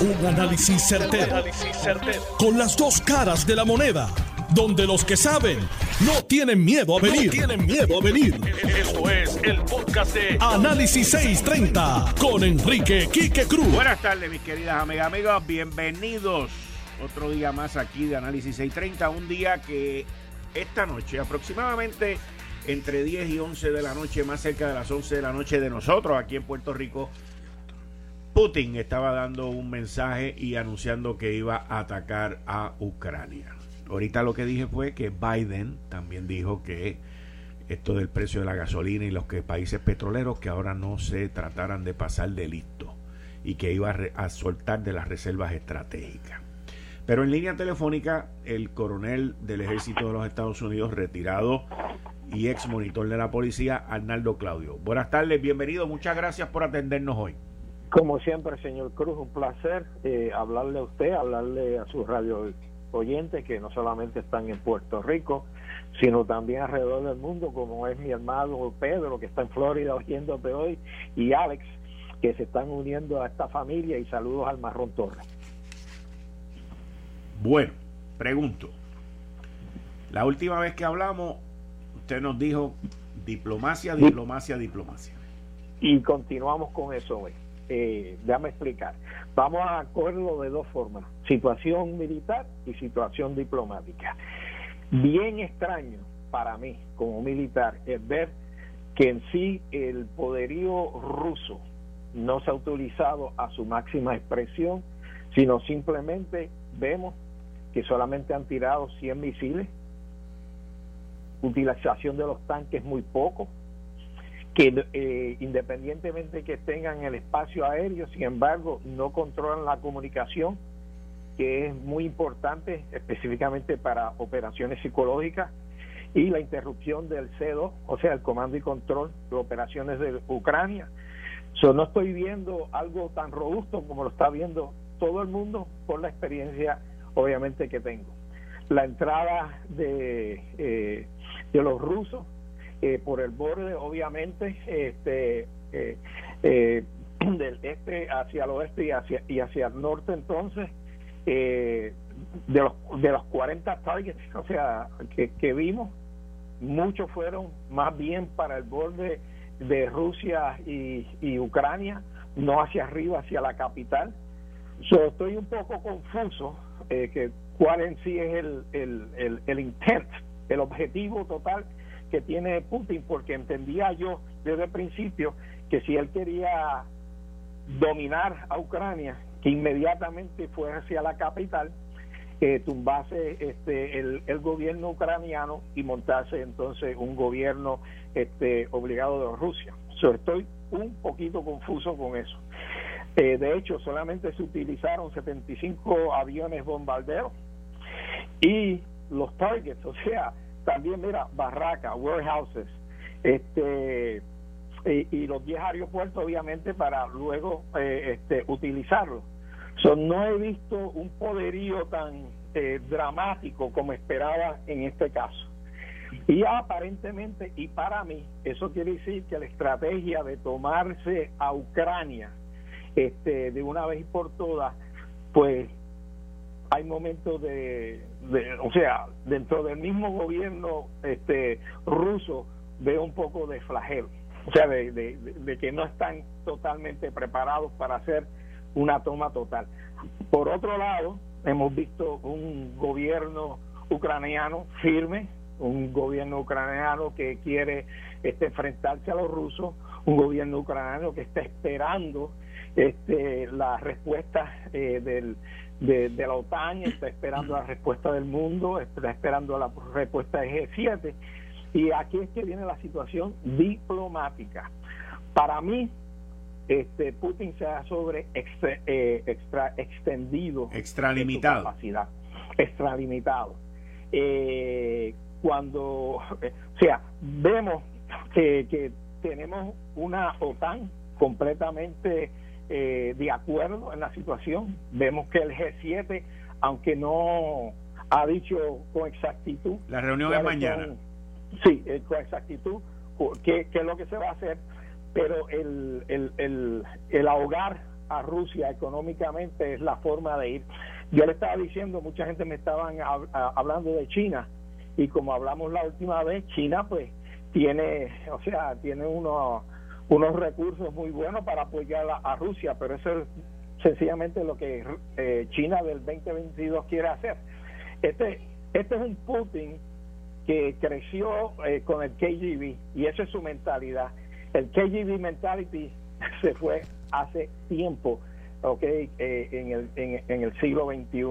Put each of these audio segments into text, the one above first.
Un análisis certero, Con las dos caras de la moneda. Donde los que saben no tienen miedo a venir. tienen miedo a venir. Esto es el podcast de Análisis 630 con Enrique Quique Cruz. Buenas tardes, mis queridas amigas, amigos. Bienvenidos otro día más aquí de Análisis 630. Un día que esta noche, aproximadamente entre 10 y 11 de la noche, más cerca de las 11 de la noche de nosotros aquí en Puerto Rico, Putin estaba dando un mensaje y anunciando que iba a atacar a Ucrania. Ahorita lo que dije fue que Biden también dijo que esto del precio de la gasolina y los que países petroleros que ahora no se trataran de pasar de listo y que iba a, a soltar de las reservas estratégicas. Pero en línea telefónica, el coronel del ejército de los Estados Unidos, retirado y ex monitor de la policía, Arnaldo Claudio. Buenas tardes, bienvenido, muchas gracias por atendernos hoy. Como siempre, señor Cruz, un placer eh, hablarle a usted, hablarle a sus radio oyentes que no solamente están en Puerto Rico, sino también alrededor del mundo, como es mi hermano Pedro, que está en Florida oyéndote hoy, y Alex, que se están uniendo a esta familia, y saludos al Marrón Torres. Bueno, pregunto. La última vez que hablamos, usted nos dijo diplomacia, diplomacia, diplomacia. Y continuamos con eso hoy. Eh, déjame explicar. Vamos a acuerdo de dos formas, situación militar y situación diplomática. Bien extraño para mí como militar es ver que en sí el poderío ruso no se ha utilizado a su máxima expresión, sino simplemente vemos que solamente han tirado 100 misiles, utilización de los tanques muy poco, que eh, independientemente que tengan el espacio aéreo, sin embargo, no controlan la comunicación, que es muy importante específicamente para operaciones psicológicas, y la interrupción del C2, o sea, el comando y control de operaciones de Ucrania. So, no estoy viendo algo tan robusto como lo está viendo todo el mundo por la experiencia obviamente que tengo. La entrada de, eh, de los rusos eh, por el borde, obviamente, este, eh, del este hacia el oeste y hacia, y hacia el norte, entonces, de, los, de los 40 targets, o sea, que, que vimos, muchos fueron más bien para el borde de Rusia y, y Ucrania, no hacia arriba, hacia la capital. Yo estoy un poco confuso eh, que cuál en sí es el, el, el, intent, el objetivo total que tiene Putin, porque entendía yo desde el principio que si él quería dominar a Ucrania, que inmediatamente fuera hacia la capital, tumbase este, el, gobierno ucraniano y montase entonces un gobierno este, obligado de Rusia. estoy un poquito confuso con eso. Eh, de hecho, solamente se utilizaron 75 aviones bombarderos y los targets, o sea, también mira, barracas, warehouses, este y, los 10 aeropuertos obviamente para luego eh, este, utilizarlos. no he visto un poderío tan eh, dramático como esperaba en este caso. Y aparentemente, y para mí, eso quiere decir que la estrategia de tomarse a Ucrania este, de una vez y por todas, pues hay momentos de, o sea, dentro del mismo gobierno este ruso veo un poco de flagelo, o sea, de, de, que no están totalmente preparados para hacer una toma total. Por otro lado, hemos visto un gobierno ucraniano firme, un gobierno ucraniano que quiere este, enfrentarse a los rusos, un gobierno ucraniano que está esperando este, la respuesta eh, del, de, la OTAN, está esperando la respuesta del mundo, está esperando la respuesta de G7. Y aquí es que viene la situación diplomática. Para mí, este Putin se ha sobre eh, extra, extendido extralimitado capacidad extralimitado eh, cuando o sea vemos que, que tenemos una OTAN completamente eh, de acuerdo en la situación. Vemos que el G7, aunque no ha dicho con exactitud. La reunión es mañana. sí, eh, con exactitud qué, es lo que se va a hacer, pero el, el, el, el ahogar a Rusia económicamente es la forma de ir. Yo le estaba diciendo, mucha gente me estaban hablando de China y como hablamos la última vez, China pues tiene, o sea, tiene unos unos recursos muy buenos para apoyar a, Rusia, pero eso es sencillamente lo que eh, China del 2022 quiere hacer. Este, este es un Putin que creció eh, con el KGB y esa es su mentalidad. El KGB mentality se fue hace tiempo, ¿ok? Eh, en, el, en, el siglo XXI.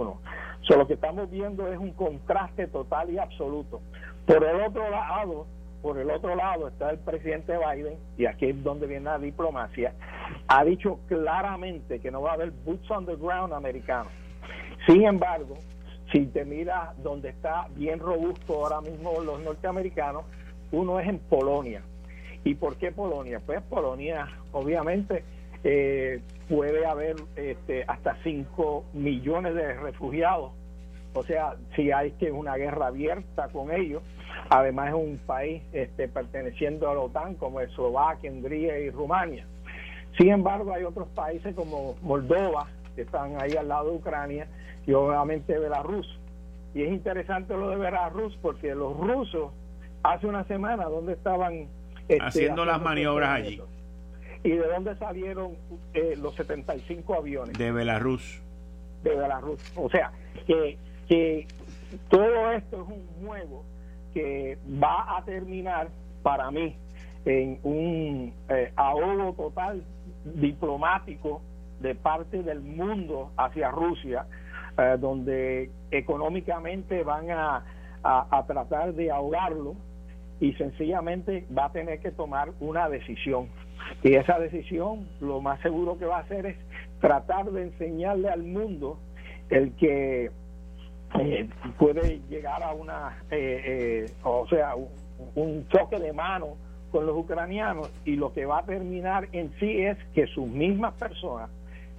So, lo que estamos viendo es un contraste total y absoluto. Por el otro lado, por el otro lado está el presidente Biden, y aquí es donde viene la diplomacia, ha dicho claramente que no va a haber boots on the ground americanos. Sin embargo, si te miras donde está bien robusto ahora mismo los norteamericanos, uno es en Polonia. ¿Y por qué Polonia? Pues Polonia, obviamente, eh, puede haber este, hasta 5 millones de refugiados. O sea, si hay que una guerra abierta con ellos, además es un país este, perteneciendo a la OTAN como Eslovaquia, Hungría y Rumania. Sin embargo, hay otros países como Moldova, que están ahí al lado de Ucrania, y obviamente Belarus. Y es interesante lo de Belarus porque los rusos hace una semana, ¿dónde estaban? Este, haciendo las maniobras allí. ¿Y de dónde salieron eh, los 75 aviones? De Belarus. De Belarus. O sea, que, que todo esto es un juego que va a terminar para mí en un eh, ahogo total diplomático de parte del mundo hacia Rusia, eh, donde económicamente van a, a, tratar de ahogarlo y sencillamente va a tener que tomar una decisión. Y esa decisión lo más seguro que va a hacer es tratar de enseñarle al mundo el que eh, puede llegar a una, eh, eh, o sea, un, choque de mano con los ucranianos y lo que va a terminar en sí es que sus mismas personas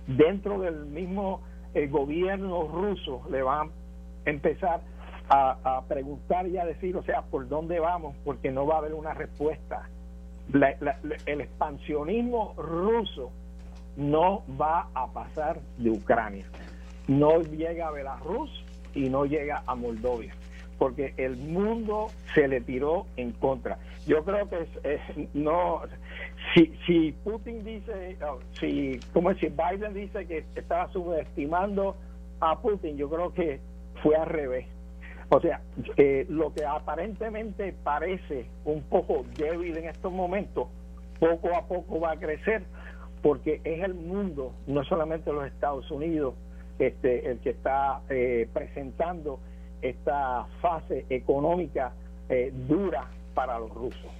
dentro del mismo gobierno ruso le van a empezar a, preguntar y a decir, o sea, por dónde vamos, porque no va a haber una respuesta. el expansionismo ruso no va a pasar de Ucrania. No llega a Belarus, y no llega a Moldovia, porque el mundo se le tiró en contra. Yo creo que no, si, si Putin dice, si, como si Biden dice que estaba subestimando a Putin, yo creo que fue al revés. O sea, eh, lo que aparentemente parece un poco débil en estos momentos, poco a poco va a crecer, porque es el mundo, no solamente los Estados Unidos, este, el que está eh, presentando esta fase económica eh, dura para los rusos.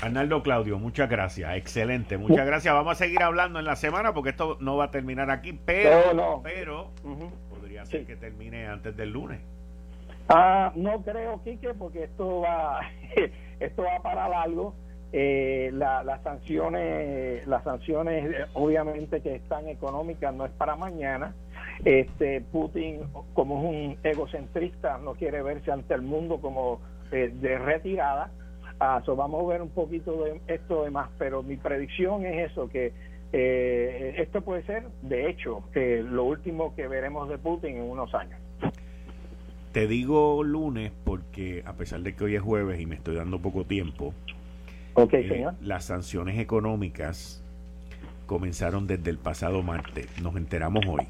Arnaldo Claudio, muchas gracias, excelente, muchas gracias. Vamos a seguir hablando en la semana porque esto no va a terminar aquí, pero, pero podría ser que termine antes del lunes. Ah, no creo, Quique, porque esto va, esto va para largo. Eh, las sanciones, las sanciones eh, obviamente que están económicas no es para mañana. Este Putin, como es un egocentrista, no quiere verse ante el mundo como eh, de retirada. Ah, vamos a ver un poquito de esto de más, pero mi predicción es eso, que eh, esto puede ser, de hecho, lo último que veremos de Putin en unos años. Te digo lunes porque a pesar de que hoy es jueves y me estoy dando poco tiempo, eh, las sanciones económicas comenzaron desde el pasado martes. Nos enteramos hoy.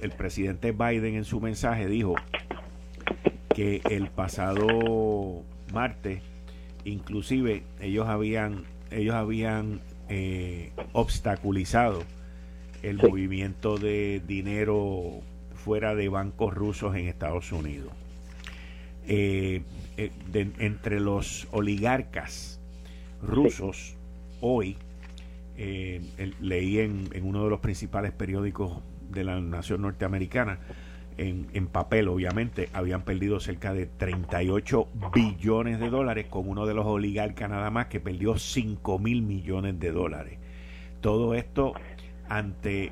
El presidente Biden en su mensaje dijo que el pasado martes, inclusive ellos habían ellos habían eh, obstaculizado el movimiento de dinero fuera de bancos rusos en Estados Unidos. Eh, entre los oligarcas rusos hoy, eh, leí en, uno de los principales periódicos de la nación norteamericana, en, en, papel obviamente, habían perdido cerca de 38 billones de dólares, con uno de los oligarcas nada más que perdió 5 mil millones de dólares. Todo esto ante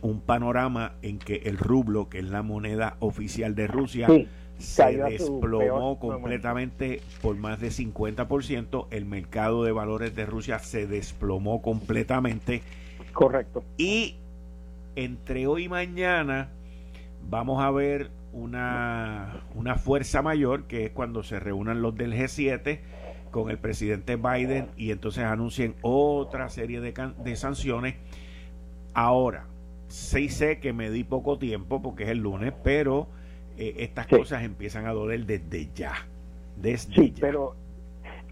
un panorama en que el rublo, que es la moneda oficial de Rusia, se desplomó completamente por más de 50%, el mercado de valores de Rusia se desplomó completamente Correcto. Y entre hoy y mañana vamos a ver una, una fuerza mayor, que es cuando se reúnan los del G7 con el presidente Biden y entonces anuncien otra serie de, de sanciones. Ahora, sí sé que me di poco tiempo porque es el lunes, pero eh, estas cosas empiezan a doler desde ya. Desde sí, pero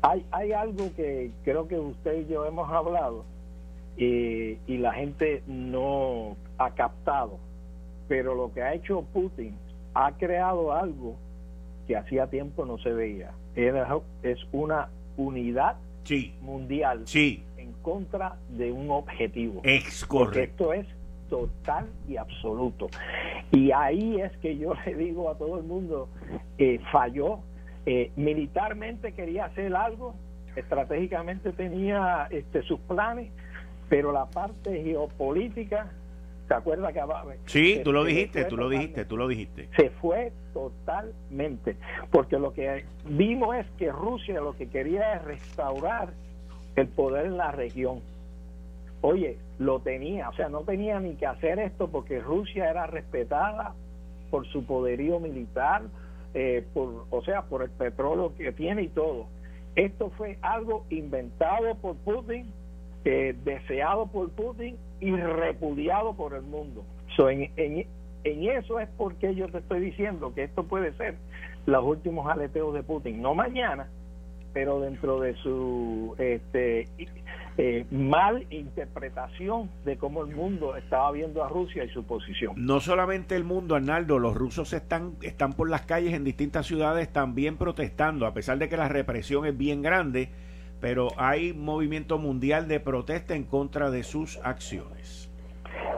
hay, hay algo que creo que usted y yo hemos hablado y la gente no ha captado, pero lo que ha hecho Putin ha creado algo que hacía tiempo no se veía. Es una unidad mundial en contra de un objetivo. Es esto es total y absoluto. Y ahí es que yo le digo a todo el mundo, que falló. Eh, militarmente quería hacer algo, estratégicamente tenía este, sus planes, pero la parte geopolítica ¿Te acuerdas que Sí, tú lo dijiste, tú lo dijiste, tú lo dijiste. Se fue totalmente, porque lo que vimos es que Rusia lo que quería es restaurar el poder en la región. Oye, lo tenía, o sea, no tenía ni que hacer esto porque Rusia era respetada por su poderío militar, eh, por, o sea, por el petróleo que tiene y todo. Esto fue algo inventado por Putin eh, deseado por Putin y repudiado por el mundo. en, en, eso es porque yo te estoy diciendo que esto puede ser los últimos aleteos de Putin, no mañana, pero dentro de su este, eh, mal interpretación de cómo el mundo estaba viendo a Rusia y su posición. No solamente el mundo, Arnaldo, los rusos están, están por las calles en distintas ciudades también protestando, a pesar de que la represión es bien grande pero hay movimiento mundial de protesta en contra de sus acciones.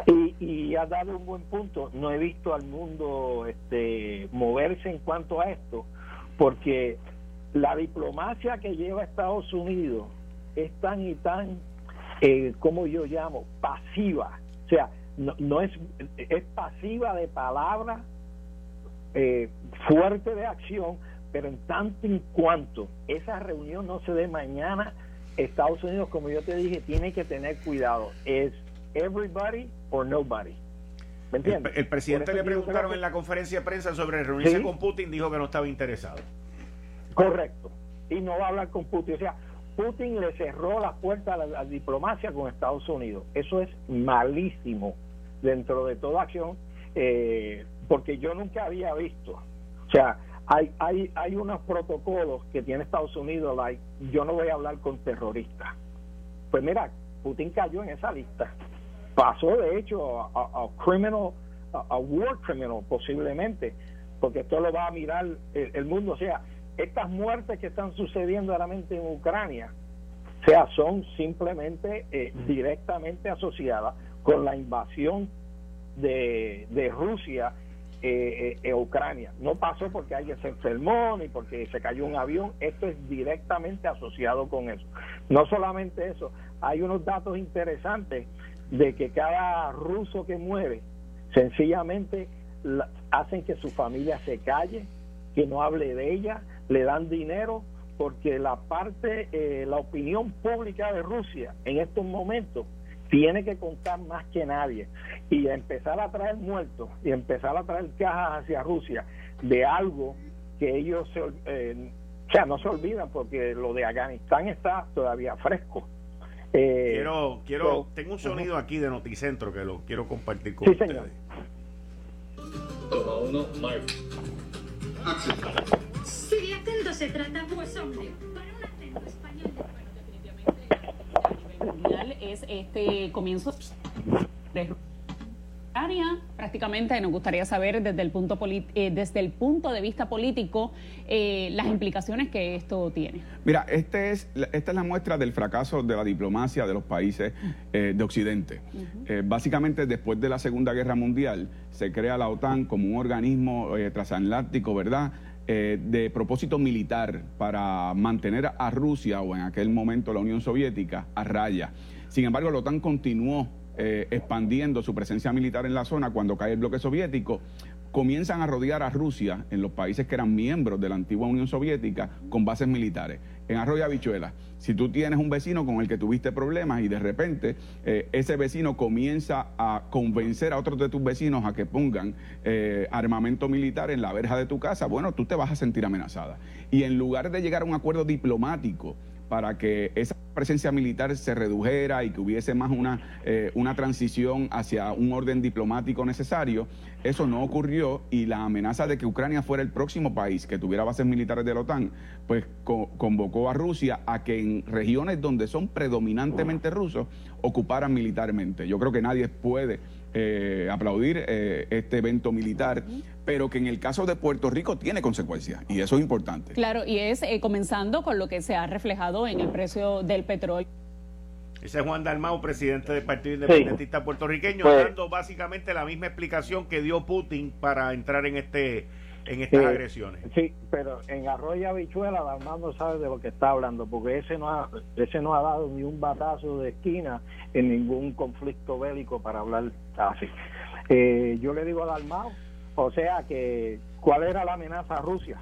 Y, y ha dado un buen punto. No he visto al mundo este, moverse en cuanto a esto, porque la diplomacia que lleva Estados Unidos es tan y tan, eh, como yo llamo, pasiva. O sea, no, es, es pasiva de palabra, eh, fuerte de acción, pero en tanto en cuanto esa reunión no se dé mañana, Estados Unidos, como yo te dije, tiene que tener cuidado. Es everybody or nobody. ¿Me entiendes? El, presidente le preguntaron en la conferencia de prensa sobre reunirse con Putin, dijo que no estaba interesado. Correcto. Y no va a hablar con Putin. O sea, Putin le cerró la puerta a la, diplomacia con Estados Unidos. Eso es malísimo dentro de toda acción, eh, porque yo nunca había visto. O sea, hay, hay, hay unos protocolos que tiene Estados Unidos, like, yo no voy a hablar con terroristas. Pues mira, Putin cayó en esa lista. Pasó, de hecho, a, criminal, a, war criminal, posiblemente, porque esto lo va a mirar el, mundo. O sea, estas muertes que están sucediendo ahora en Ucrania, o sea, son simplemente eh, directamente asociadas con la invasión de, de Rusia eh, eh, Ucrania. No pasó porque alguien se enfermó ni porque se cayó un avión. Esto es directamente asociado con eso. No solamente eso, hay unos datos interesantes de que cada ruso que muere, sencillamente hacen que su familia se calle, que no hable de ella, le dan dinero, porque la parte, eh, la opinión pública de Rusia en estos momentos tiene que contar más que nadie y empezar a traer muertos y empezar a traer cajas hacia Rusia de algo que ellos se, eh, o sea, no se olvidan porque lo de Afganistán está todavía fresco. Eh, quiero, quiero, tengo un sonido aquí de Noticentro que lo quiero compartir con sí, ustedes. Señor. Toma uno, Mark. Si atento se trata, pues hombre, para un atento español es este comienzo de prácticamente nos gustaría saber desde el punto eh, desde el punto de vista político eh, las implicaciones que esto tiene. Mira, este es, esta es la muestra del fracaso de la diplomacia de los países eh, de Occidente. básicamente, después de la Segunda Guerra Mundial, se crea la OTAN como un organismo transatlántico, ¿verdad? de propósito militar para mantener a Rusia o en aquel momento la Unión Soviética a raya. Sin embargo, la OTAN continuó eh, expandiendo su presencia militar en la zona cuando cae el bloque soviético. Comienzan a rodear a Rusia en los países que eran miembros de la antigua Unión Soviética con bases militares. en Arroyo Habichuela. Si tú tienes un vecino con el que tuviste problemas y de repente eh, ese vecino comienza a convencer a otros de tus vecinos a que pongan eh, armamento militar en la verja de tu casa, bueno, tú te vas a sentir amenazada. Y en lugar de llegar a un acuerdo diplomático, para que esa presencia militar se redujera y que hubiese más una, eh, una transición hacia un orden diplomático necesario. Eso no ocurrió y la amenaza de que Ucrania fuera el próximo país que tuviera bases militares de la OTAN, pues convocó a Rusia a que en regiones donde son predominantemente rusos ocuparan militarmente. Yo creo que nadie puede eh, aplaudir eh, este evento militar, pero que en el caso de Puerto Rico tiene consecuencias y eso es importante. Claro, y es eh, comenzando con lo que se ha reflejado en el precio del petróleo. Ese es Juan Dalmau, presidente del Partido Independentista Puertorriqueño, pues- dando básicamente la misma explicación que dio Putin para entrar en este en estas agresiones. Sí, pero en Arroyo Habichuela Dalmau no sabe de lo que está hablando, porque ese no ha, ese no ha dado ni un batazo de esquina en ningún conflicto bélico para hablar así. Eh, yo le digo a Dalmau, o sea que, ¿cuál era la amenaza a Rusia?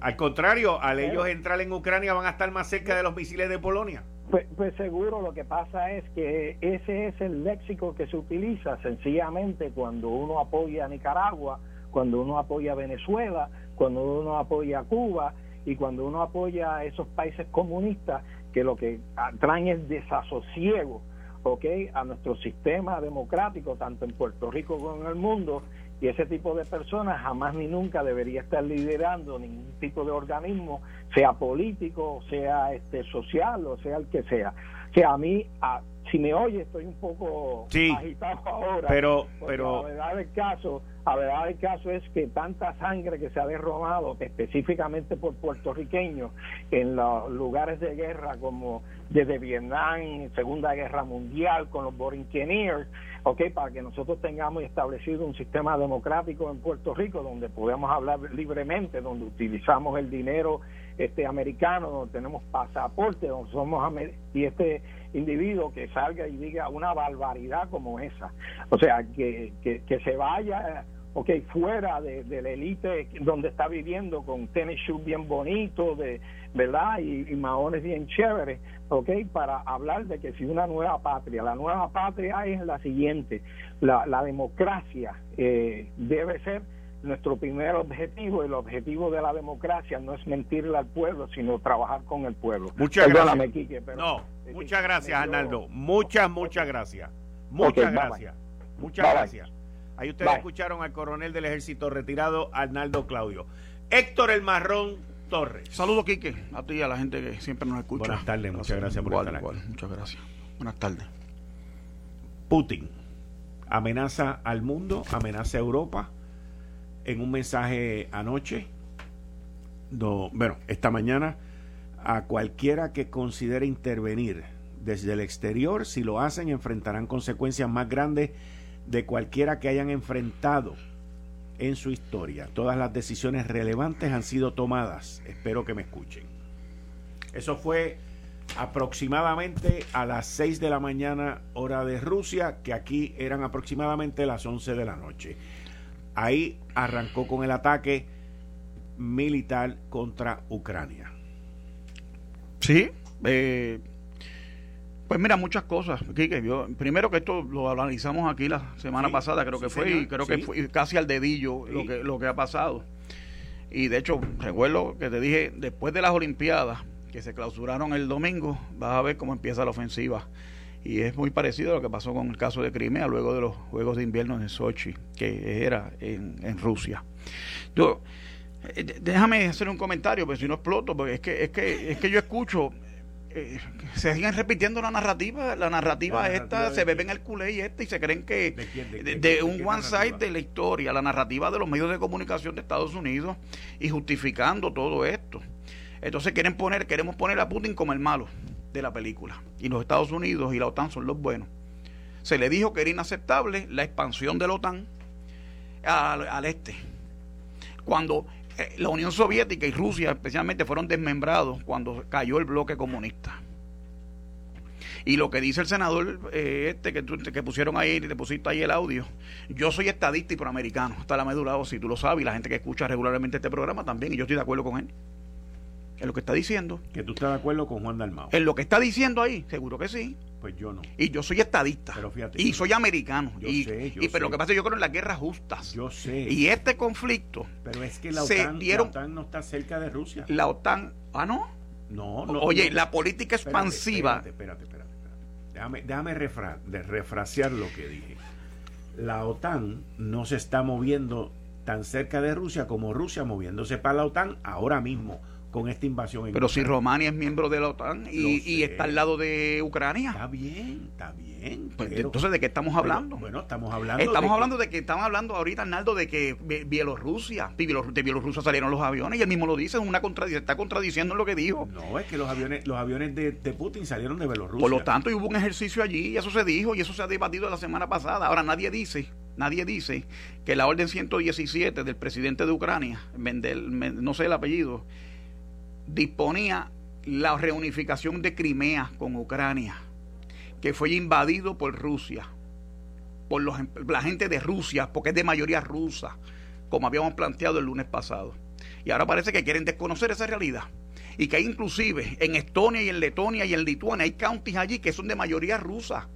Al contrario, al ellos entrar en Ucrania van a estar más cerca de los misiles de Polonia. Pues, pues, seguro lo que pasa es que ese es el léxico que se utiliza sencillamente cuando uno apoya a Nicaragua cuando uno apoya a Venezuela, cuando uno apoya a Cuba y cuando uno apoya a esos países comunistas que lo que traen es desasosiego ¿okay? a nuestro sistema democrático, tanto en Puerto Rico como en el mundo, y ese tipo de personas jamás ni nunca debería estar liderando ningún tipo de organismo, sea político, sea este social o sea el que sea. Que a mí, si me oye, estoy un poco agitado ahora. Pero, pero. La verdad del caso, la verdad del caso es que tanta sangre que se ha derramado, específicamente por puertorriqueños, en los lugares de guerra como desde Vietnam, Segunda Guerra Mundial, con los Borinqueniers, ok, para que nosotros tengamos establecido un sistema democrático en Puerto Rico donde podemos hablar libremente, donde utilizamos el dinero este americano, donde tenemos pasaporte, donde somos y este individuo que salga y diga una barbaridad como esa. O sea, que, que, que se vaya ok, fuera de, la élite donde está viviendo con tenis shoes bien bonitos, de, ¿verdad? Y, y, maones bien chéveres, ok, para hablar de que si una nueva patria, la nueva patria es la siguiente, la, la democracia eh, debe ser nuestro primer objetivo, el objetivo de la democracia no es mentirle al pueblo, sino trabajar con el pueblo. Muchas gracias. no, muchas gracias, Arnaldo. Muchas, muchas gracias. Muchas gracias. Muchas gracias. Ahí ustedes escucharon al coronel del ejército retirado, Arnaldo Claudio. Héctor El Marrón Torres. Saludos, Quique, a ti y a la gente que siempre nos escucha. Buenas tardes, muchas gracias por estar aquí. Muchas gracias. Buenas tardes. Putin amenaza al mundo, amenaza a Europa en un mensaje anoche, bueno, esta mañana, a cualquiera que considere intervenir desde el exterior, si lo hacen, enfrentarán consecuencias más grandes de cualquiera que hayan enfrentado en su historia. Todas las decisiones relevantes han sido tomadas. Espero que me escuchen. Eso fue aproximadamente a las 6 de la mañana hora de Rusia, que aquí eran aproximadamente las 11 de la noche. Ahí arrancó con el ataque militar contra Ucrania. Sí, eh, pues mira, muchas cosas. primero que esto lo analizamos aquí la semana pasada, creo que fue, y creo que fue casi al dedillo lo, que, lo que ha pasado. Y de hecho, recuerdo que te dije, después de las Olimpiadas, que se clausuraron el domingo, vas a ver cómo empieza la ofensiva y es muy parecido a lo que pasó con el caso de Crimea luego de los Juegos de Invierno en Sochi, que era en, en Rusia. Yo, déjame hacer un comentario, pero si no exploto, porque es que, es que, es que yo escucho, eh, se siguen repitiendo la narrativa, la narrativa esta, se beben el culé y esta y se creen que de, un one side de la historia, la narrativa de los medios de comunicación de Estados Unidos y justificando todo esto. Entonces quieren poner, queremos poner a Putin como el malo de la película. Y los Estados Unidos y la OTAN son los buenos. Se le dijo que era inaceptable la expansión de la OTAN al, este. Cuando eh, la Unión Soviética y Rusia especialmente fueron desmembrados cuando cayó el bloque comunista. Y lo que dice el senador eh, este que, que pusieron ahí, te pusiste ahí el audio, yo soy estadista y proamericano, hasta la medula si tú lo sabes, y la gente que escucha regularmente este programa también, y yo estoy de acuerdo con él. Es lo que está diciendo. Que tú estás de acuerdo con Juan Dalmao. En lo que está diciendo ahí, seguro que sí. Pues yo no. Y yo soy estadista. Pero fíjate. Y soy americano. Yo y, sé, yo y- pero sé. lo que pasa es que yo creo en las guerras justas. Yo sé. Y este conflicto, pero es que la se OTAN, dieron- la OTAN no está cerca de Rusia. la OTAN. Ah, no. No, no. Oye, no. la política expansiva. Espérate, espérate, espérate. espérate. Déjame, déjame refra- de refrasear lo que dije. La OTAN no se está moviendo tan cerca de Rusia como Rusia moviéndose para la OTAN ahora mismo con esta invasión. En Pero si. Romania es miembro de la OTAN y, está al lado de Ucrania. Está bien, está bien. Pues, pero- entonces, ¿de qué estamos hablando? Bueno, estamos hablando. Estamos de hablando de que estamos hablando ahorita, Arnaldo, de que Bi- Bielorrusia, de Bielorru- de Bielorrusia salieron los aviones y él mismo lo dice, es una contradicción, está contradiciendo lo que dijo. que- No, es que los aviones, los aviones de, de Putin salieron de Bielorrusia. Por lo tanto, y hubo un ejercicio allí y eso se dijo y eso se ha debatido la semana pasada. Ahora nadie dice, nadie dice que la orden 117 del presidente de Ucrania, Mendel, Men- no sé el apellido, disponía la reunificación de Crimea con Ucrania, que fue invadido por Rusia, por los, em, la gente de Rusia, porque es de mayoría rusa, como habíamos planteado el lunes pasado. Y ahora parece que quieren desconocer esa realidad. Y que inclusive en Estonia y en Letonia y en Lituania hay counties allí que son de mayoría rusa.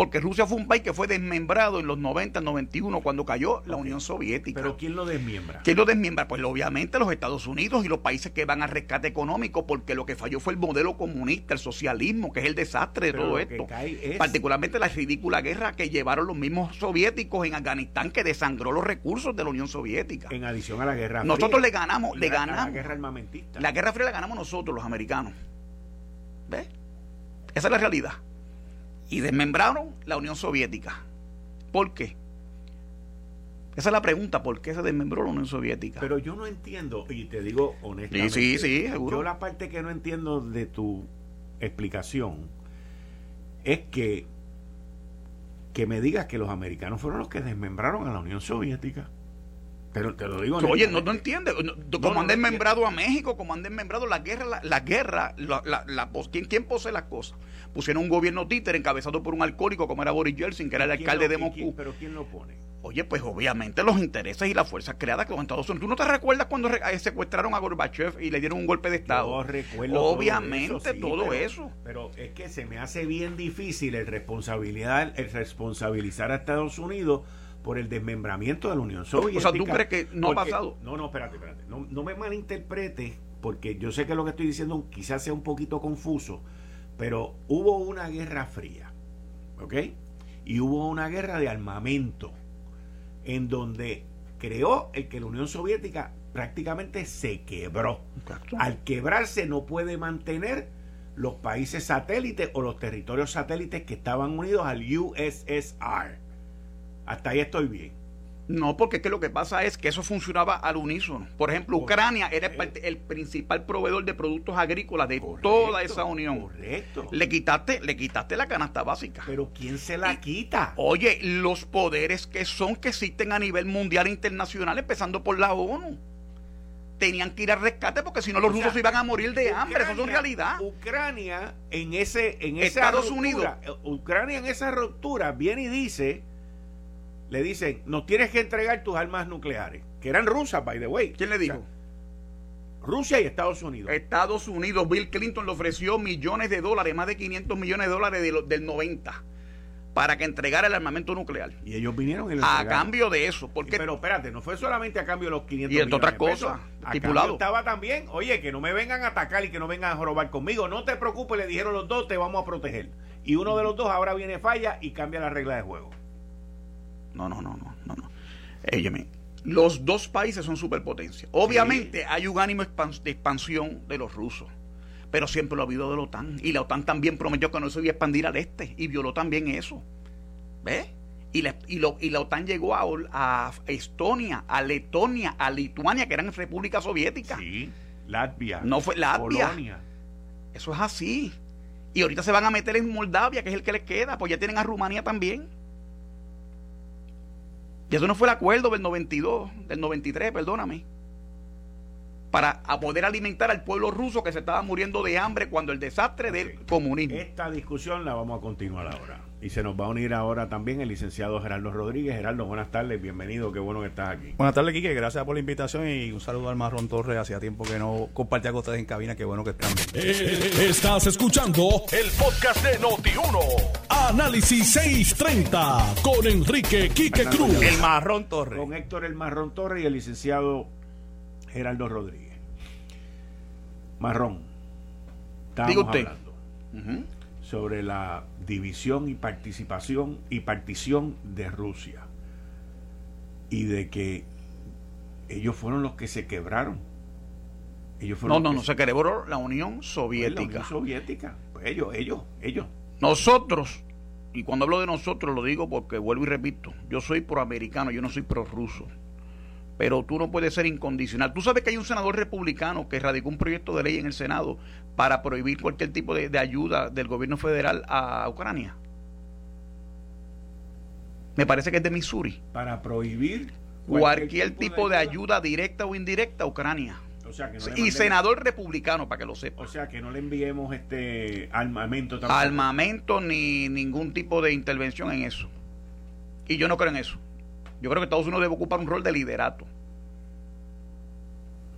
Porque Rusia fue un país que fue desmembrado en los 90, 91, cuando cayó la Unión Soviética. Pero ¿quién lo desmiembra? ¿Quién lo desmiembra? Pues obviamente los Estados Unidos y los países que van al rescate económico, porque lo que falló fue el modelo comunista, el socialismo, que es el desastre de Pero todo esto. es- Particularmente la ridícula guerra que llevaron los mismos soviéticos en Afganistán, que desangró los recursos de la Unión Soviética. En adición a la guerra Nosotros Fría. le ganamos, le la- a La ganamos. guerra armamentista. La Guerra Fría la ganamos nosotros, los americanos. ¿Ves? Esa es la realidad. Y desmembraron la Unión Soviética. ¿Por qué? Esa es la pregunta, ¿por qué se desmembró la Unión Soviética? Pero yo no entiendo, y te digo honestamente. Sí, sí, sí, seguro. Yo la parte que no entiendo de tu explicación es que que me digas que los americanos fueron los que desmembraron a la Unión Soviética. Pero te lo digo Oye, no, no entiendes. No, No, como no, han desmembrado a México, como han desmembrado la guerra, la, la guerra, la, la- ¿quién, quién posee las cosas? Pusieron un gobierno títere encabezado por un alcohólico como era Boris Yeltsin, que era el ¿Quién alcalde lo- de quién- Moscú. pero ¿quién lo pone? Oye, pues obviamente los intereses y las fuerzas creadas que los Estados Unidos. ¿Tú no te recuerdas cuando re- eh, secuestraron a Gorbachev y le dieron un golpe de Estado? Yo recuerdo todo Obviamente eso, sí, todo pero- eso. Pero es que se me hace bien difícil el responsabilidad, el responsabilizar a Estados Unidos por el desmembramiento de la Unión Soviética. ¿tú crees que no ha pasado? No, no, espérate, espérate. No, no me malinterpretes, porque yo sé que lo que estoy diciendo quizás sea un poquito confuso, pero hubo una guerra fría, ¿ok? Y hubo una guerra de armamento, en donde creó el que la Unión Soviética prácticamente se quebró. Al quebrarse no puede mantener los países satélites o los territorios satélites que estaban unidos al USSR. Hasta ahí estoy bien. No, porque es que lo que pasa es que eso funcionaba al unísono. Por ejemplo, Ucrania era el, principal proveedor de productos agrícolas de Correcto, toda esa unión. Correcto. Le quitaste, le quitaste la canasta básica. Pero ¿quién se la quita? Oye, los poderes que son que existen a nivel mundial e internacional, empezando por la ONU, tenían que ir al rescate porque si no los O sea, rusos iban a morir de hambre. Eso es Ucrania- realidad. Ucrania en ese en esa Estados ruptura, Unidos. Ucrania en esa ruptura viene y dice le dicen, "Nos tienes que entregar tus armas nucleares", que eran rusas by the way. ¿Quién le dijo? O sea, Rusia y Estados Unidos. Estados Unidos, Bill Clinton le ofreció millones de dólares, más de 500 millones de dólares de lo- del 90, para que entregara el armamento nuclear. y ellos vinieron y lo A cambio de eso, porque Pero espérate, no fue solamente a cambio de los 500 Y entre otras cosas, estipulado. estaba también, oye, que no me vengan a atacar y que no vengan a robar conmigo. No te preocupes, le dijeron los dos, te vamos a proteger. Y uno de los dos ahora viene falla y cambia la regla de juego. No, no, no, no, no, no. Óyeme, los dos países son superpotencias. Obviamente hay un ánimo de expansión de los rusos, pero siempre lo ha habido de la OTAN. Y la OTAN también prometió que no se iba a expandir al este y violó también eso. ¿Ves? Y la, y, lo- y la OTAN llegó a, a Estonia, a Letonia, a Lituania, que eran repúblicas soviéticas. Sí, Latvia. No fue Latvia. Polonia. Eso es así. Y ahorita se van a meter en Moldavia, que es el que les queda, pues ya tienen a Rumanía también. Y eso no fue el acuerdo del 92, del 93, perdóname. Para a poder alimentar al pueblo ruso que se estaba muriendo de hambre cuando el desastre del comunismo. Esta discusión la vamos a continuar ahora. Y se nos va a unir ahora también el licenciado Gerardo Rodríguez. Gerardo, buenas tardes, bienvenido, qué bueno que estás aquí. Buenas tardes, Quique, gracias por la invitación y un saludo al Marrón Torres. Hacía tiempo que no compartía con ustedes en cabina, qué bueno que están. Eh, estás escuchando el podcast de Noti1. Análisis 630 con Enrique Quique Cruz. El Marrón Torres. Con Héctor El Marrón Torres y el licenciado Gerardo Rodríguez. Marrón. Usted. Hablando sobre la división y participación y partición de Rusia y de que ellos fueron los que se quebraron. Ellos fueron no, no, no, se quebró la Unión Soviética. La Unión Soviética. Pues ellos, ellos, ellos. Nosotros, y cuando hablo de nosotros lo digo porque vuelvo y repito, yo soy proamericano, yo no soy prorruso pero tú no puedes ser incondicional. Tú sabes que hay un senador republicano que radicó un proyecto de ley en el Senado para prohibir cualquier tipo de, ayuda del gobierno federal a Ucrania. Me parece que es de Missouri. Para prohibir cualquier, tipo, de, ayuda. directa o indirecta a Ucrania. y senador republicano, para que lo sepa. O sea, que no le enviemos este armamento tampoco. Armamento ni ningún tipo de intervención en eso. Y yo no creo en eso. Yo creo que Estados Unidos debe ocupar un rol de liderato.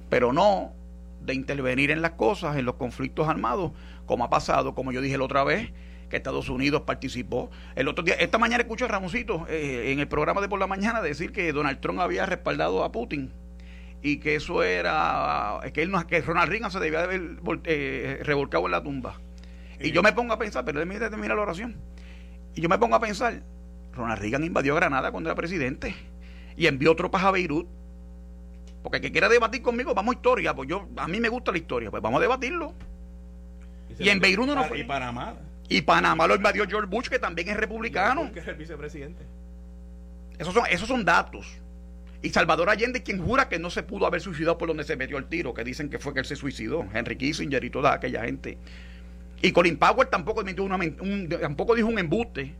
Pero no de intervenir en las cosas, en los conflictos armados, como ha pasado, como yo dije la otra vez, que Estados Unidos participó. El otro día, esta mañana escucho a Ramoncito eh, en el programa de por la mañana decir que Donald Trump había respaldado a Putin y que eso era que él no, que Ronald Reagan se debía haber eh, revolcado en la tumba. Y yo me pongo a pensar, pero déjeme terminar la oración. Y yo me pongo a pensar, Ronald Reagan invadió Granada cuando era presidente y envió tropas a Beirut. Porque el que quiera debatir conmigo, vamos a historia. Pues yo, a mí me gusta la historia, pues vamos a debatirlo. Y, en Beirut no, fue. Y Panamá. Y Panamá lo invadió George Bush, que también es republicano. Que es el vicepresidente. Esos son, esos son datos. Y Salvador Allende, quien jura que no se pudo haber suicidado por donde se metió el tiro, que dicen que fue que él se suicidó. Henry Kissinger y toda aquella gente. Y Colin Powell tampoco, tampoco dijo un embuste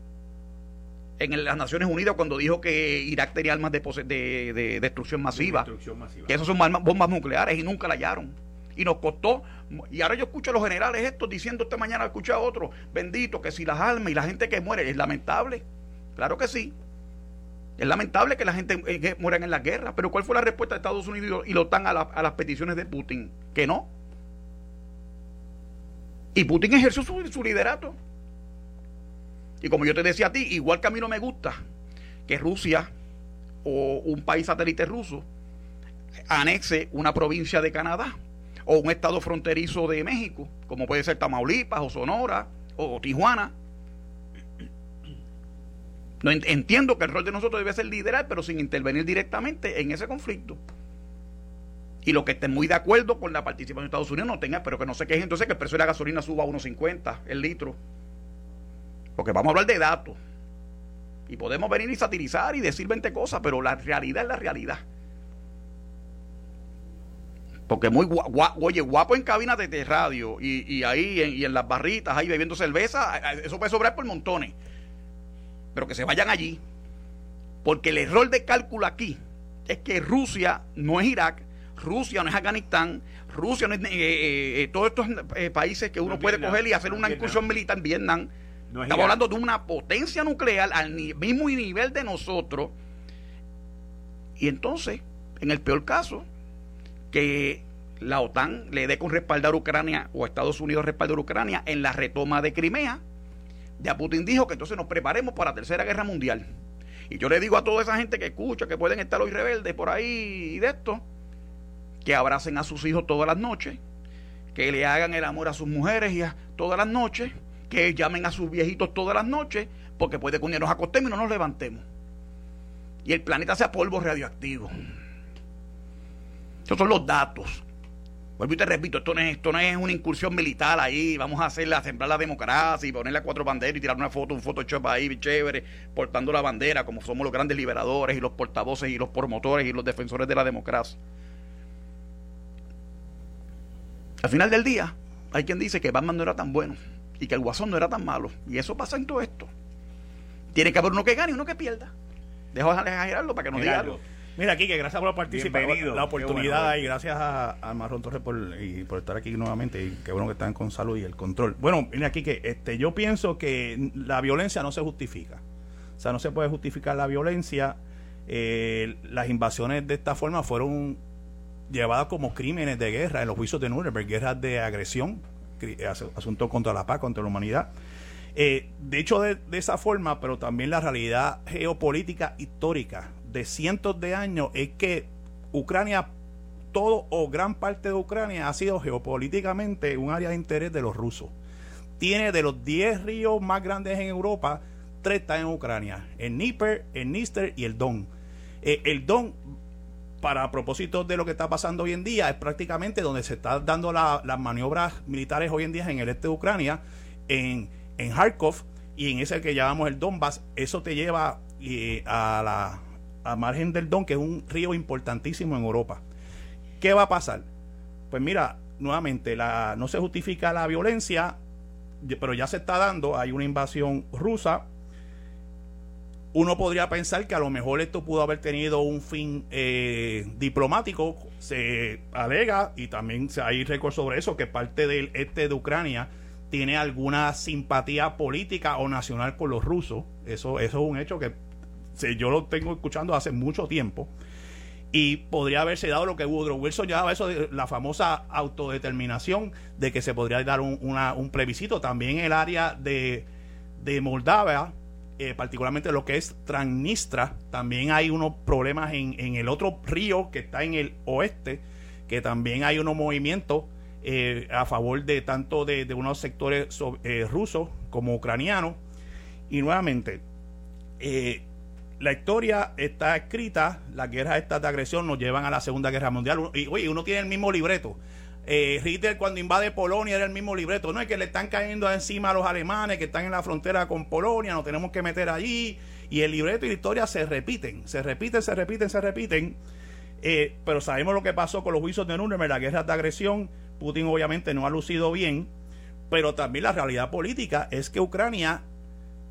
en las Naciones Unidas cuando dijo que Irak tenía armas de, de, destrucción masiva. Que esos son bombas nucleares y nunca la hallaron. Y nos costó. Y ahora yo escucho a los generales estos diciendo esta mañana, escuché a otro, bendito, que si las armas y la gente que muere es lamentable. Claro que sí. Es lamentable que la gente eh, muera en la guerra. Pero ¿cuál fue la respuesta de Estados Unidos y la OTAN a, a las peticiones de Putin? Que no. Y Putin ejerció su, su liderato. Y como yo te decía a ti, igual que a mí no me gusta que Rusia o un país satélite ruso anexe una provincia de Canadá o un estado fronterizo de México, como puede ser Tamaulipas o Sonora o Tijuana. Entiendo que el rol de nosotros debe ser liderar, pero sin intervenir directamente en ese conflicto. Y lo que estén muy de acuerdo con la participación de Estados Unidos no tenga, pero que no se queje entonces que el precio de la gasolina suba a 1.50 el litro. Porque vamos a hablar de datos. Y podemos venir y satirizar y decir 20 cosas, pero la realidad es la realidad. Porque muy guapo, oye, guapo en cabinas de, radio y, ahí y en las barritas, ahí bebiendo cerveza, eso puede sobrar por montones. Pero que se vayan allí. Porque el error de cálculo aquí es que Rusia no es Irak, Rusia no es Afganistán, Rusia no es eh, eh, eh, todos estos países que uno puede coger y hacer una incursión militar en Vietnam Estamos hablando de una potencia nuclear al mismo nivel de nosotros. Y entonces, en el peor caso, que la OTAN le dé con respaldar a Ucrania o Estados Unidos respaldar a Ucrania en la retoma de Crimea, ya Putin dijo que entonces nos preparemos para la Tercera Guerra Mundial. Y yo le digo a toda esa gente que escucha, que pueden estar hoy rebeldes por ahí y de esto, que abracen a sus hijos todas las noches, que le hagan el amor a sus mujeres y a todas las noches, que llamen a sus viejitos todas las noches, porque puede que un día nos acostemos y no nos levantemos. Y el planeta sea polvo radioactivo. Esos son los datos. Vuelvo y te repito, esto no, es, esto no es una incursión militar ahí, vamos a hacerla, a sembrar la democracia y ponerle a cuatro banderas y tirar una foto, un Photoshop ahí chévere, portando la bandera, como somos los grandes liberadores y los portavoces y los promotores y los defensores de la democracia. Al final del día, hay quien dice que Batman no era tan bueno y que el guasón no era tan malo. Y eso pasa en todo esto. Tiene que haber uno que gane y uno que pierda. Dejo de exagerarlo para que no diga algo. Mira, aquí que gracias por participar, la oportunidad y gracias a, a Marrón Torres por, y por estar aquí nuevamente y qué bueno que están con salud y el control. Bueno, mira aquí que este, yo pienso que la violencia no se justifica. O sea, no se puede justificar la violencia. Eh, las invasiones de esta forma fueron llevadas como crímenes de guerra en los juicios de Nuremberg, guerras de agresión, asuntos contra la paz, contra la humanidad. Eh, de hecho, de, esa forma, pero también la realidad geopolítica histórica de cientos de años es que Ucrania, todo o gran parte de Ucrania ha sido geopolíticamente un área de interés de los rusos. Tiene de los 10 ríos más grandes en Europa, tres están en Ucrania, el Dnieper, el Dniester y el Don. Eh, el Don, para propósitos de lo que está pasando hoy en día, es prácticamente donde se están dando las maniobras militares hoy en día en el este de Ucrania, en, en Kharkov y en ese que llamamos el Donbass. Eso te lleva eh, a la a margen del Don, que es un río importantísimo en Europa. ¿Qué va a pasar? Pues mira, nuevamente, la, no se justifica la violencia, pero ya se está dando, hay una invasión rusa, uno podría pensar que a lo mejor esto pudo haber tenido un fin eh, diplomático. Se alega, y también hay récord sobre eso, que parte del este de Ucrania tiene alguna simpatía política o nacional con los rusos. Eso, eso es un hecho que yo lo tengo escuchando hace mucho tiempo. Y podría haberse dado lo que Woodrow Wilson llamaba eso de la famosa autodeterminación, de que se podría dar un, un plebiscito. También en el área de, de Moldavia eh, particularmente lo que es Transnistria, también hay unos problemas en, el otro río que está en el oeste, que también hay unos movimientos eh, a favor de tanto de, unos sectores eh, rusos como ucranianos. Y nuevamente, la historia está escrita, las guerras estas de agresión nos llevan a la Segunda Guerra Mundial. Y oye, uno tiene el mismo libreto eh, Hitler cuando invade Polonia era el mismo libreto. No es que le están cayendo encima a los alemanes que están en la frontera con Polonia, nos tenemos que meter allí. Y el libreto y la historia se repiten, se repiten, se repiten, se repiten. Eh, pero sabemos lo que pasó con los juicios de Nuremberg, la guerra de agresión. Putin obviamente no ha lucido bien. Pero también la realidad política es que Ucrania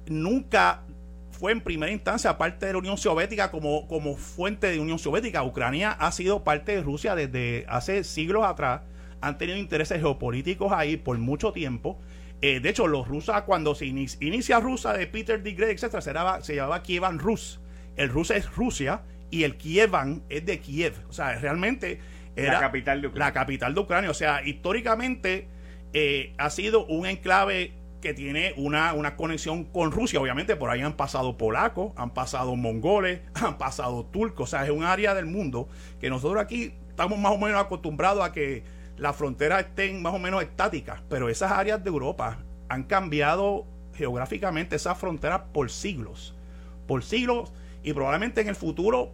nunca fue en primera instancia parte de la Unión Soviética como, como fuente de Unión Soviética. Ucrania ha sido parte de Rusia desde hace siglos atrás han tenido intereses geopolíticos ahí por mucho tiempo. Eh, de hecho, los rusos, cuando se inicia, Rusia de Peter de Grey, etcétera, se, se llamaba Kievan Rus. El Rus es Rusia y el Kievan es de Kiev. O sea, realmente era la capital de Ucrania. La capital de Ucrania. O sea, históricamente eh, ha sido un enclave que tiene una, una conexión con Rusia. Obviamente, por ahí han pasado polacos, han pasado mongoles, han pasado turcos. O sea, es un área del mundo que nosotros aquí estamos más o menos acostumbrados a que las fronteras estén más o menos estáticas, pero esas áreas de Europa han cambiado geográficamente esas fronteras por siglos, por siglos, y probablemente en el futuro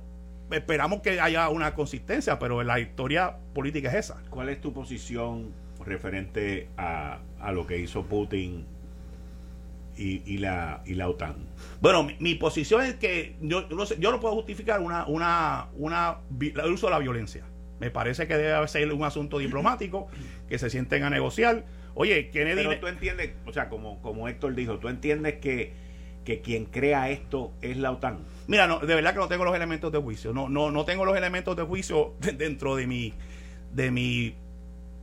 esperamos que haya una consistencia, pero la historia política es esa. ¿Cuál es tu posición referente a, lo que hizo Putin y, la, y la OTAN? Bueno, mi, posición es que yo, no yo no puedo justificar una, una, una, el uso de la violencia. Me parece que debe ser un asunto diplomático, que se sienten a negociar. Oye, Kennedy... Pero tú entiendes, o sea, como, como Héctor dijo, tú entiendes que, que quien crea esto es la OTAN. Mira, no, de verdad que no tengo los elementos de juicio. No, no, no tengo los elementos de juicio dentro de mi, de mi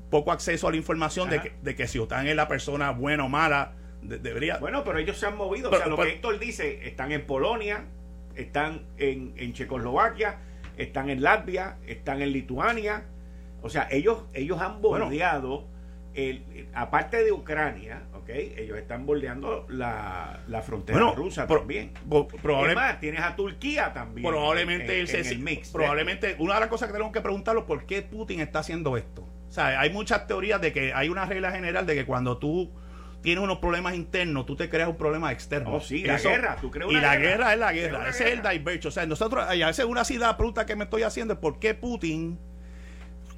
poco acceso a la información de que, de que si OTAN es la persona buena o mala, debería... Bueno, pero ellos se han movido. o sea, lo que Héctor dice, están en Polonia, están en, en Checoslovaquia están en Latvia, están en Lituania. O sea, ellos, ellos han bordeado, el, aparte de Ucrania, ¿ok? Ellos están bordeando la, frontera rusa también. probablemente, tienes a Turquía también. Probablemente el mix. Probablemente, una de las cosas que tenemos que preguntarlo, ¿por qué Putin está haciendo esto? O sea, hay muchas teorías de que hay una regla general de que cuando tú tienes unos problemas internos, tú te creas un problema externo. Oh, sí, la guerra, tú creas Y la guerra, es la guerra, ese es el diverge. O sea, nosotros, a veces una ciudad pregunta que me estoy haciendo es por qué Putin,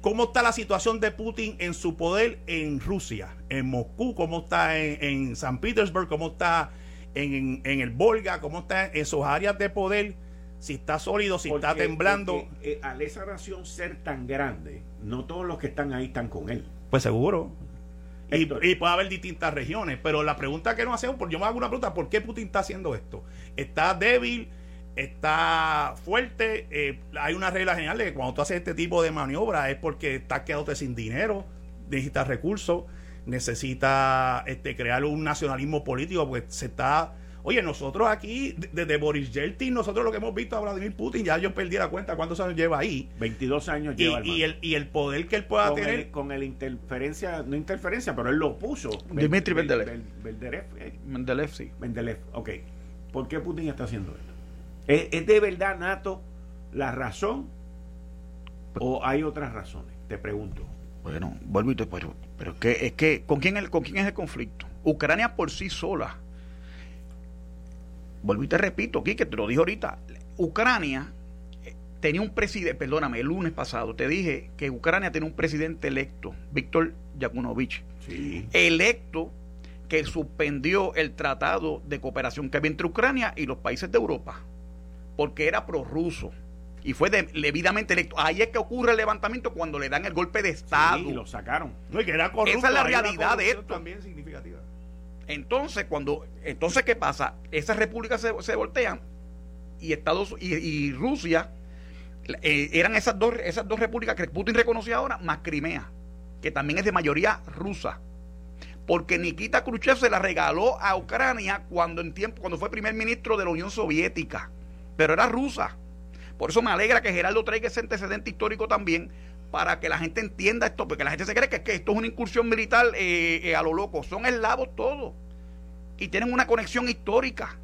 cómo está la situación de Putin en su poder en Rusia, en Moscú, cómo está en, San Petersburg, cómo está en, el Volga, cómo está en esos áreas de poder, si está sólido, si está temblando. Eh, al esa nación ser tan grande, no todos los que están ahí están con él. Pues seguro. Y, puede haber distintas regiones, pero la pregunta que nos hacemos, yo me hago una pregunta, ¿por qué Putin está haciendo esto? ¿Está débil está fuerte. Eh, hay una regla general de que cuando tú haces este tipo de maniobra es porque estás quedándote sin dinero, necesitas recursos, necesitas este, crear un nacionalismo político, porque se está. Oye, nosotros aquí, desde Boris Yeltsin, nosotros lo que hemos visto a Vladimir Putin, ya yo perdí la cuenta cuántos años lleva ahí. 22 años lleva. Y, el, y el poder que él pueda tener. con el interferencia, no interferencia, pero él lo puso. Dimitri Mendeleev. Mendeleev, sí. Mendeleev, ok. ¿Por qué Putin está haciendo esto? ¿Es, de verdad, Nato, la razón o hay otras razones? Te pregunto. Bueno, vuelvo y te pero, pero es que, es que ¿con quién, el, ¿con quién es el conflicto? Ucrania por sí sola. Vuelvo y te repito, aquí que te lo dije ahorita. Ucrania eh, tenía un presidente, perdóname, el lunes pasado te dije que Ucrania tiene un presidente electo, Víctor Yakunovich. Sí. Electo que suspendió el tratado de cooperación que había entre Ucrania y los países de Europa porque era prorruso y fue debidamente electo. Ahí es que ocurre el levantamiento cuando le dan el golpe de Estado. y lo sacaron. No, que era corrupto, Esa es la realidad de esto. También significativa. Entonces, cuando, entonces ¿qué pasa? Esas repúblicas se, se voltean y Estados y, Rusia eh, eran esas dos, esas dos repúblicas que Putin reconoce ahora, más Crimea, que también es de mayoría rusa. Porque Nikita Khrushchev se la regaló a Ucrania cuando en tiempo, cuando fue primer ministro de la Unión Soviética pero era rusa. Por eso me alegra que Geraldo traiga ese antecedente histórico también, para que la gente entienda esto, porque la gente se cree que, que esto es una incursión militar eh, eh, a lo loco. Son eslavos todos. Y tienen una conexión histórica.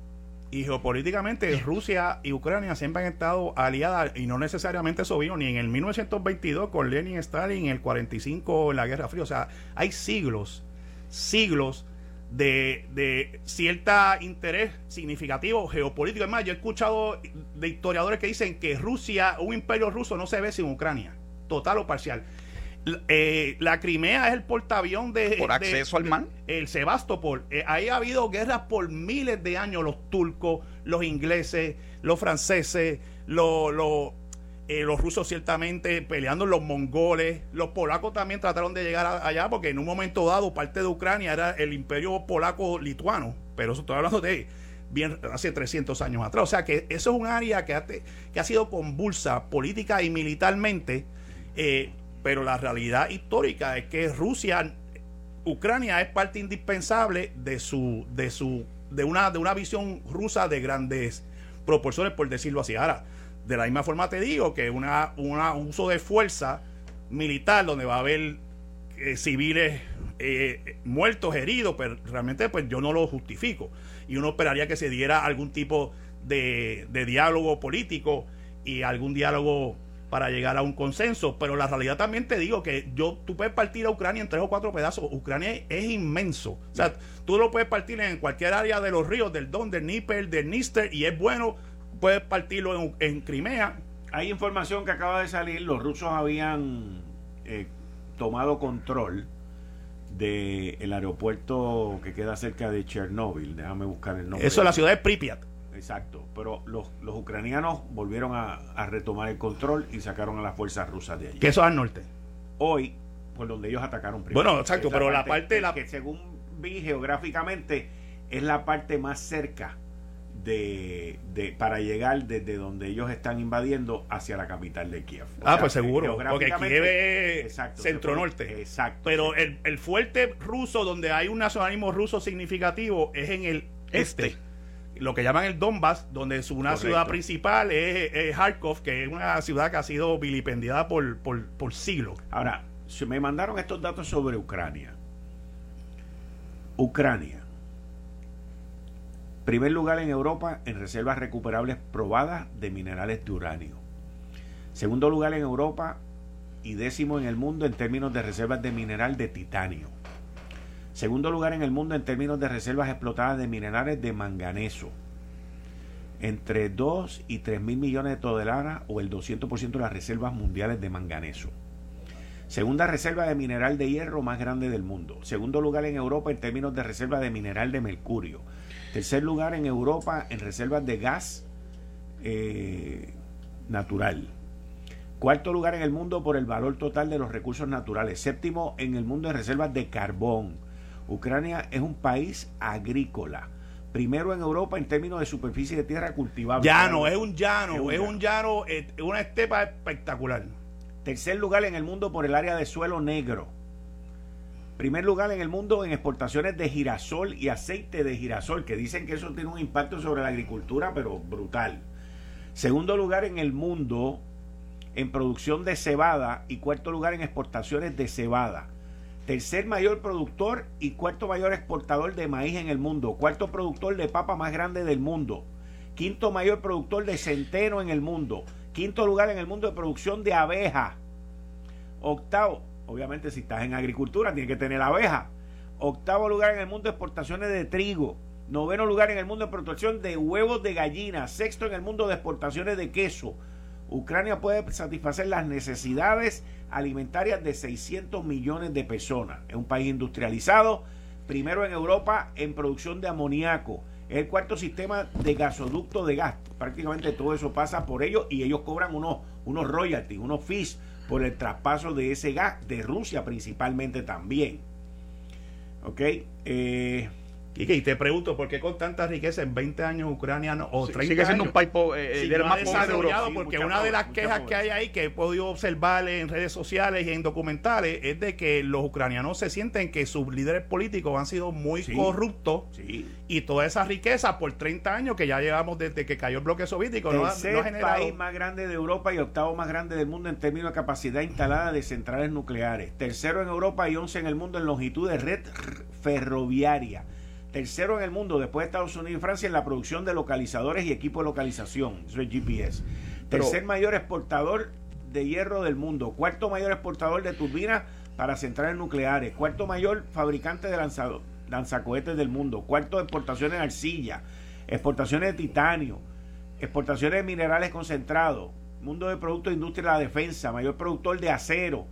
Y geopolíticamente Rusia y Ucrania siempre han estado aliadas, y no necesariamente eso vino ni en el 1922 con Lenin y Stalin, en el 45 en la Guerra Fría. O sea, hay siglos, siglos de, de cierto interés significativo geopolítico. Es más, yo he escuchado de historiadores que dicen que Rusia, un imperio ruso no se ve sin Ucrania, total o parcial. Eh, la Crimea es el portaavión de... Por acceso al mar. El Sebastopol. Eh, ahí ha habido guerras por miles de años. Los turcos, los ingleses, los franceses, los eh, los rusos ciertamente peleando los mongoles, los polacos también trataron de llegar allá porque en un momento dado parte de Ucrania era el imperio polaco-lituano, pero eso estoy hablando de bien hace 300 años atrás. O sea que eso es un área que ha, que ha sido convulsa política y militarmente, eh, pero la realidad histórica es que Rusia, Ucrania es parte indispensable de su, de su, de una, de una visión rusa de grandes proporciones, por decirlo así. Ahora, de la misma forma te digo que una, un uso de fuerza militar donde va a haber eh, civiles eh, muertos, heridos, pero realmente pues yo no lo justifico. Y uno esperaría que se diera algún tipo de, diálogo político y algún diálogo para llegar a un consenso, pero la realidad también te digo que yo tú puedes partir a Ucrania en tres o cuatro pedazos. Ucrania es inmenso. O sea, tú lo puedes partir en cualquier área de los ríos, del Don, del Níper, del Níster, y es bueno puedes partirlo en, Crimea. Hay información que acaba de salir, los rusos habían eh, tomado control del el aeropuerto que queda cerca de Chernóbil, déjame buscar el nombre. Eso es la ciudad de Pripyat. Exacto, pero los, los ucranianos volvieron a, retomar el control y sacaron a las fuerzas rusas de allí. Que eso es al norte. Hoy, por donde ellos atacaron primero. Bueno, exacto, pero la parte... la... Que según vi geográficamente es la parte más cerca de, de, para llegar desde donde ellos están invadiendo hacia la capital de Kiev. ah, pues seguro, porque Kiev es centro-norte. Exacto. Pero el, el, fuerte ruso, donde hay un nacionalismo ruso significativo, es en el este. Lo que llaman el Donbass, donde su, una ciudad principal es, es, Kharkov, que es una ciudad que ha sido vilipendiada por, por, por siglos. Ahora, me mandaron estos datos sobre Ucrania. Ucrania Primer lugar en Europa en reservas recuperables probadas de minerales de uranio. Segundo lugar en Europa y décimo en el mundo en términos de reservas de mineral de titanio. Segundo lugar en el mundo en términos de reservas explotadas de minerales de manganeso. Entre 2 y 3 mil millones de toneladas o el 200% de las reservas mundiales de manganeso. Segunda reserva de mineral de hierro más grande del mundo. Segundo lugar en Europa en términos de reserva de mineral de mercurio Tercer lugar en Europa en reservas de gas eh, natural. Cuarto lugar en el mundo por el valor total de los recursos naturales. Séptimo en el mundo en reservas de carbón. Ucrania es un país agrícola. primero en Europa en términos de superficie de tierra cultivable. Llano, es un llano, es un llano, es una estepa espectacular. Tercer lugar en el mundo por el área de suelo negro. Primer lugar en el mundo en exportaciones de girasol y aceite de girasol, que dicen que eso tiene un impacto sobre la agricultura, pero brutal. Segundo lugar en el mundo en producción de cebada y cuarto lugar en exportaciones de cebada. Tercer mayor productor y cuarto mayor exportador de maíz en el mundo. Cuarto productor de papa más grande del mundo. Quinto mayor productor de centeno en el mundo. Quinto lugar en el mundo de producción de abeja. Octavo, obviamente si estás en agricultura tienes que tener abeja. Octavo lugar en el mundo de exportaciones de trigo. Noveno lugar en el mundo de producción de huevos de gallina. Sexto en el mundo de exportaciones de queso. Ucrania puede satisfacer las necesidades alimentarias de 600 millones de personas. Es un país industrializado, primero en Europa en producción de amoníaco. Es el cuarto sistema de gasoducto de gas. Prácticamente todo eso pasa por ellos y ellos cobran unos, unos royalties, unos fees por el traspaso de ese gas de Rusia principalmente también. ¿Ok? Eh, y te pregunto, ¿por qué con tanta riqueza en 20 años Ucrania o 30 sigue siendo un país eh, de más desarrollado? porque una de las quejas que hay ahí que he podido observar en redes sociales y en documentales es de que los ucranianos se sienten que sus líderes políticos han sido muy corruptos y toda esa riqueza por 30 años que ya llevamos desde que cayó el bloque soviético no ha, no el país más grande de Europa y octavo más grande del mundo en términos de capacidad instalada de centrales nucleares. Tercero en Europa y 11 en el mundo en longitud de red ferroviaria tercero en el mundo después de Estados Unidos y Francia en la producción de localizadores y equipos de localización, eso es GPS. Tercer mayor exportador de hierro del mundo, cuarto mayor exportador de turbinas para centrales nucleares, cuarto mayor fabricante de lanzacohetes del mundo, cuarto de exportaciones de arcilla, exportaciones de titanio, exportaciones de minerales concentrados, mundo de productos de industria de la defensa, mayor productor de acero,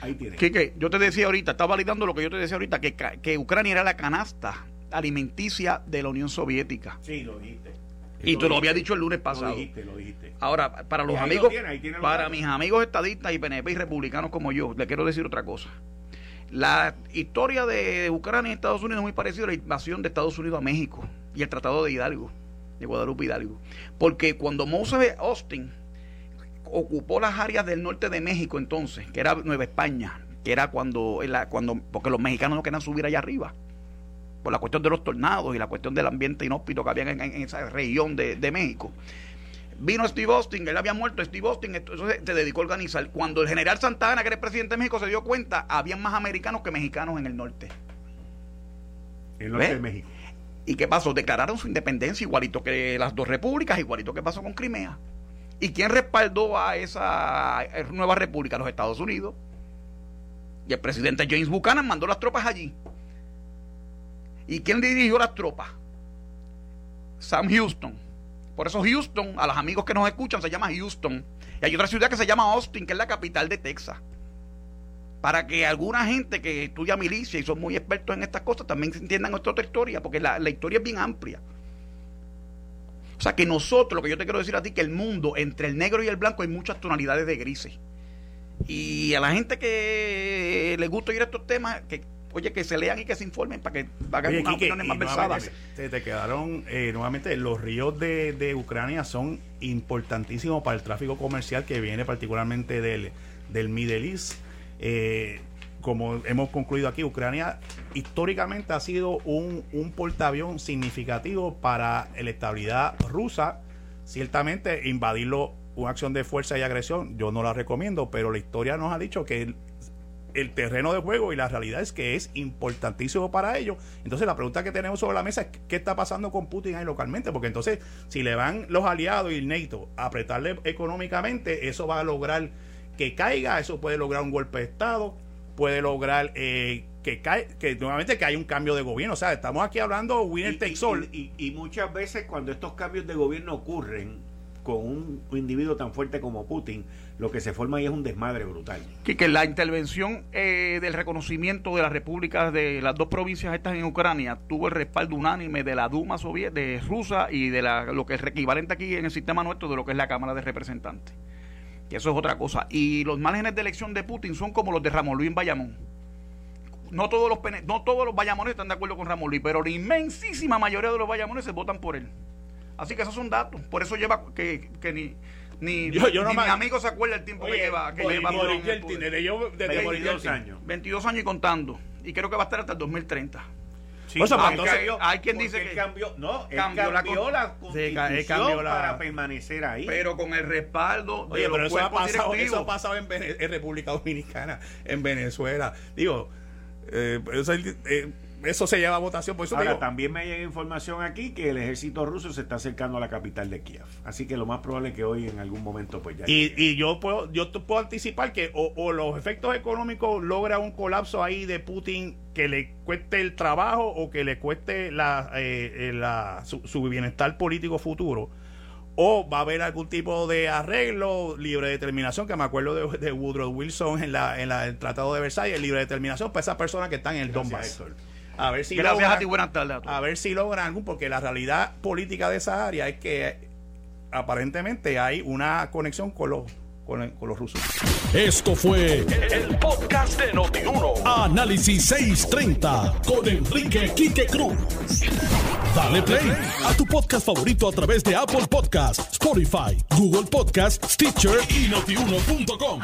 Ahí tiene. Yo te decía ahorita, está validando lo que yo te decía ahorita, que, que Ucrania era la canasta alimenticia de la Unión Soviética. Sí, lo dijiste. Y tú lo habías dicho el lunes pasado. Lo dijiste, lo dijiste. Ahora, para los amigos, para mis amigos estadistas y PNP y republicanos como yo, le quiero decir otra cosa. La historia de Ucrania y Estados Unidos es muy parecida a la invasión de Estados Unidos a México y el Tratado de Hidalgo, de Guadalupe Hidalgo. Porque cuando Moses Austin ocupó las áreas del norte de México entonces, que era Nueva España, que era cuando, cuando porque los mexicanos no querían subir allá arriba, por la cuestión de los tornados y la cuestión del ambiente inhóspito que había en, esa región de, México. Vino Steve Austin, él había muerto, Steve Austin, entonces se dedicó a organizar. Cuando el general Santana, que era el presidente de México, se dio cuenta, había más americanos que mexicanos en el norte. En el norte de México. ¿Y qué pasó? Declararon su independencia igualito que las dos repúblicas, igualito que pasó con Crimea. ¿Y quién respaldó a esa nueva república? Los Estados Unidos. Y el presidente James Buchanan mandó las tropas allí. ¿Y quién dirigió las tropas? Sam Houston. Por eso Houston, a los amigos que nos escuchan, se llama Houston. Y hay otra ciudad que se llama Austin, que es la capital de Texas. Para que alguna gente que estudia milicia y son muy expertos en estas cosas también entiendan nuestra historia, porque la historia es bien amplia. O sea que nosotros, lo que yo te quiero decir a ti, que el mundo, entre el negro y el blanco, hay muchas tonalidades de grises. Y a la gente que le gusta oír estos temas, que oye, que se lean y que se informen para que hagan unas opiniones más pesadas. Se te quedaron, eh, nuevamente, los ríos de, de, Ucrania son importantísimos para el tráfico comercial que viene particularmente del, del Middle East. Eh, como hemos concluido aquí, Ucrania históricamente ha sido un, un portaavión significativo para la estabilidad rusa. Ciertamente, invadirlo, una acción de fuerza y agresión, yo no la recomiendo, pero la historia nos ha dicho que el, terreno de juego y la realidad es que es importantísimo para ellos. Entonces, la pregunta que tenemos sobre la mesa es: ¿qué está pasando con Putin ahí localmente? Porque entonces, si le van los aliados y el NATO a apretarle económicamente, eso va a lograr que caiga, eso puede lograr un golpe de Estado puede lograr eh, que cae, que nuevamente que hay un cambio de gobierno. O sea, estamos aquí hablando winner takes all. Y, muchas veces cuando estos cambios de gobierno ocurren con un individuo tan fuerte como Putin, lo que se forma ahí es un desmadre brutal. Que, que la intervención eh, del reconocimiento de las repúblicas de las dos provincias estas en Ucrania tuvo el respaldo unánime de la Duma soviética de Rusia y de la, lo que es equivalente aquí en el sistema nuestro de lo que es la Cámara de Representantes que eso es otra cosa. Y los márgenes de elección de Putin son como los de Ramón Luis Bayamón. no todos los no todos los bayamoneses están de acuerdo con Ramón Luis, pero la inmensísima mayoría de los bayamoneses votan por él. Así que esos son datos. Por eso lleva que, que ni, ni, yo, yo ni mi amigo se acuerda el tiempo que lleva. Que lleva por desde, yo, desde 22 años. 22 años y contando. Y creo que va a estar hasta el 2030. Sí, pues, hay quien dice que cambió, no, cambió, la, constitución para permanecer ahí. Pero con el respaldo Oye, pero eso ha, pasado, eso ha pasado en, en, República Dominicana, en Venezuela. Digo, eh, eso, eh, eso se lleva a votación. Por eso Ahora, también me llega información aquí que el ejército ruso se está acercando a la capital de Kiev. Así que lo más probable es que hoy en algún momento pues ya. Y, y yo puedo yo te puedo anticipar que o, los efectos económicos logra un colapso ahí de Putin que le cueste el trabajo o que le cueste la, eh, eh, su, bienestar político futuro o va a haber algún tipo de arreglo, libre determinación, que me acuerdo de, Woodrow Wilson en, la, en el Tratado de Versalles, libre determinación para esas personas que están en el Donbass. A ver si Gracias a ti, buenas tardes. A, ver si logran algún, porque la realidad política de esa área es que aparentemente hay una conexión con los con, los rusos. Esto fue el, podcast de Notiuno. Análisis 630 con Enrique Quique Cruz. Dale play a tu podcast favorito a través de Apple Podcasts, Spotify, Google Podcasts, Stitcher y notiuno.com.